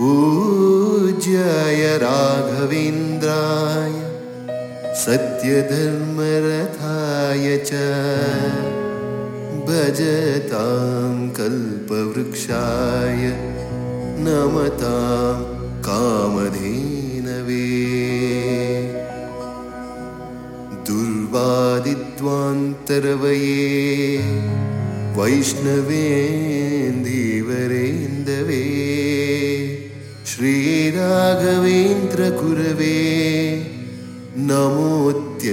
पूज्याय राघवेन्द्राय सत्यधर्मरथाय च भजतां कल्पवृक्षाय नमतां कामधेनवे दुर्वादिद्वान्तरवये वैष्णवेन्दीवरेन्दवे श्रीराघवेन्द्रकुरवे नमोऽत्यन्तदयालवे।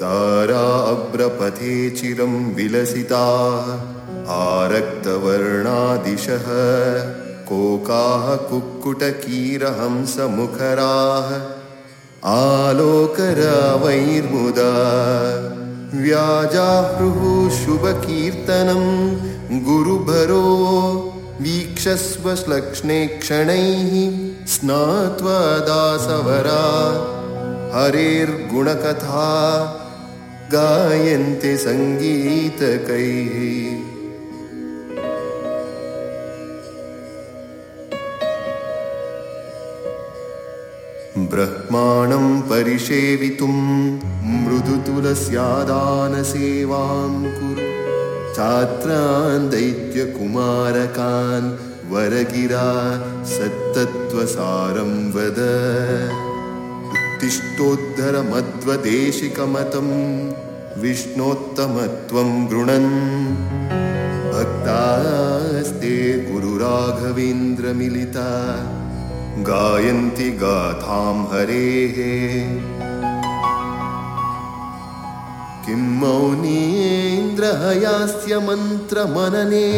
ताराभ्रपथे चिरं विलसिताः आरक्तवर्णादिशः कोकाः कुक्कुटकीरहंसमुखराः आलोकरावैर्मुदा व्याजाहृः शुभकीर्तनं गुरुभरो वीक्षस्व श्लक्ष्णे स्नात्वा दासवरा हरेर्गुणकथा गायन्ते सङ्गीतकैः ब्रह्माणं परिसेवितुं मृदुतुलस्यादानसेवां कुरु। छात्रान् दैत्यकुमारकान् वरगिरा सत्तत्त्वसारं वद। उत्तिष्ठोद्धरमध्वदेशिकमतं विष्णोत्तमत्वं गृणन् भक्तास्ते गुरुराघवेन्द्रमिलिता गायन्ति गाथां हरेः। किं मौनीन्द्रहयास्य मन्त्रमनने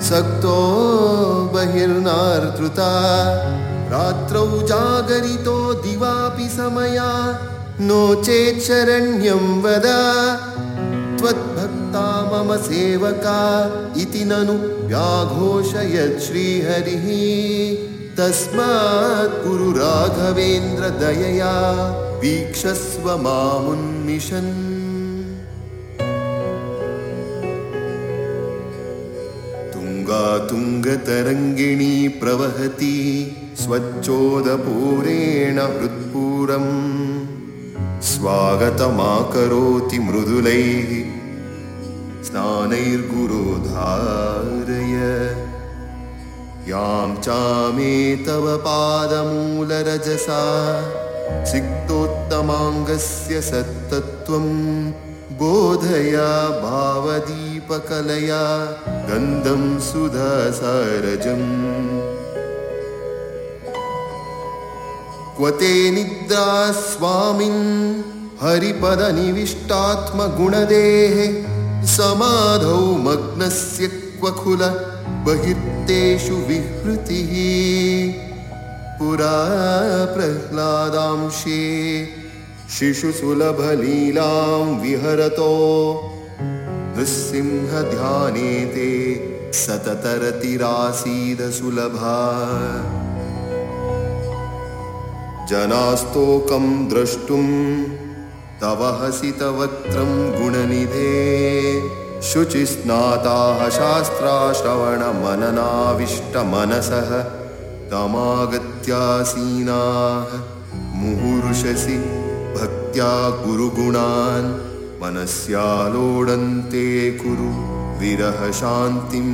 सक्तो बहिर्नार्तृता रात्रौ जागरितो दिवापि समया नो चेत् शरण्यं वद। त्वद्भक्ता मम सेवका इति ननु व्याघोषयत् श्रीहरिः तस्मात् कुरु राघवेन्द्रदयया वीक्षस्व मामुन्मिषन् तुङ्गातुङ्गतरङ्गिणी प्रवहति स्वच्छोदपूरेण हृत्पूरम्। स्वागतमाकरोति मृदुलैः स्नानैर्गुरोधारय यां चामे तव पादमूलरजसा। सिक्तोत्तमाङ्गस्य सत्तत्त्वं बोधया भावदीपकलया गन्धं सुधासारजम्। क्व ते निद्रा स्वामिन् हरिपदनिविष्टात्मगुणदेः समाधौ मग्नस्य बहिर्तेषु विहृतिः। पुरा प्रह्लादांशे शिशुसुलभलीलां विहरतो। नृसिंहध्याने ते सततरतिरासीदसुलभा जनास्तोकं द्रष्टुं तव हसितवक्त्रं गुणनिधे शुचिस्नाताः शास्त्राश्रवणमननाविष्टमनसः तमागत्यासीनाः। मुहुर्षसि भक्त्या गुरुगुणान् मनस्यालोडन्ते कुरु। विरहशान्तिं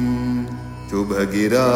शुभगिरा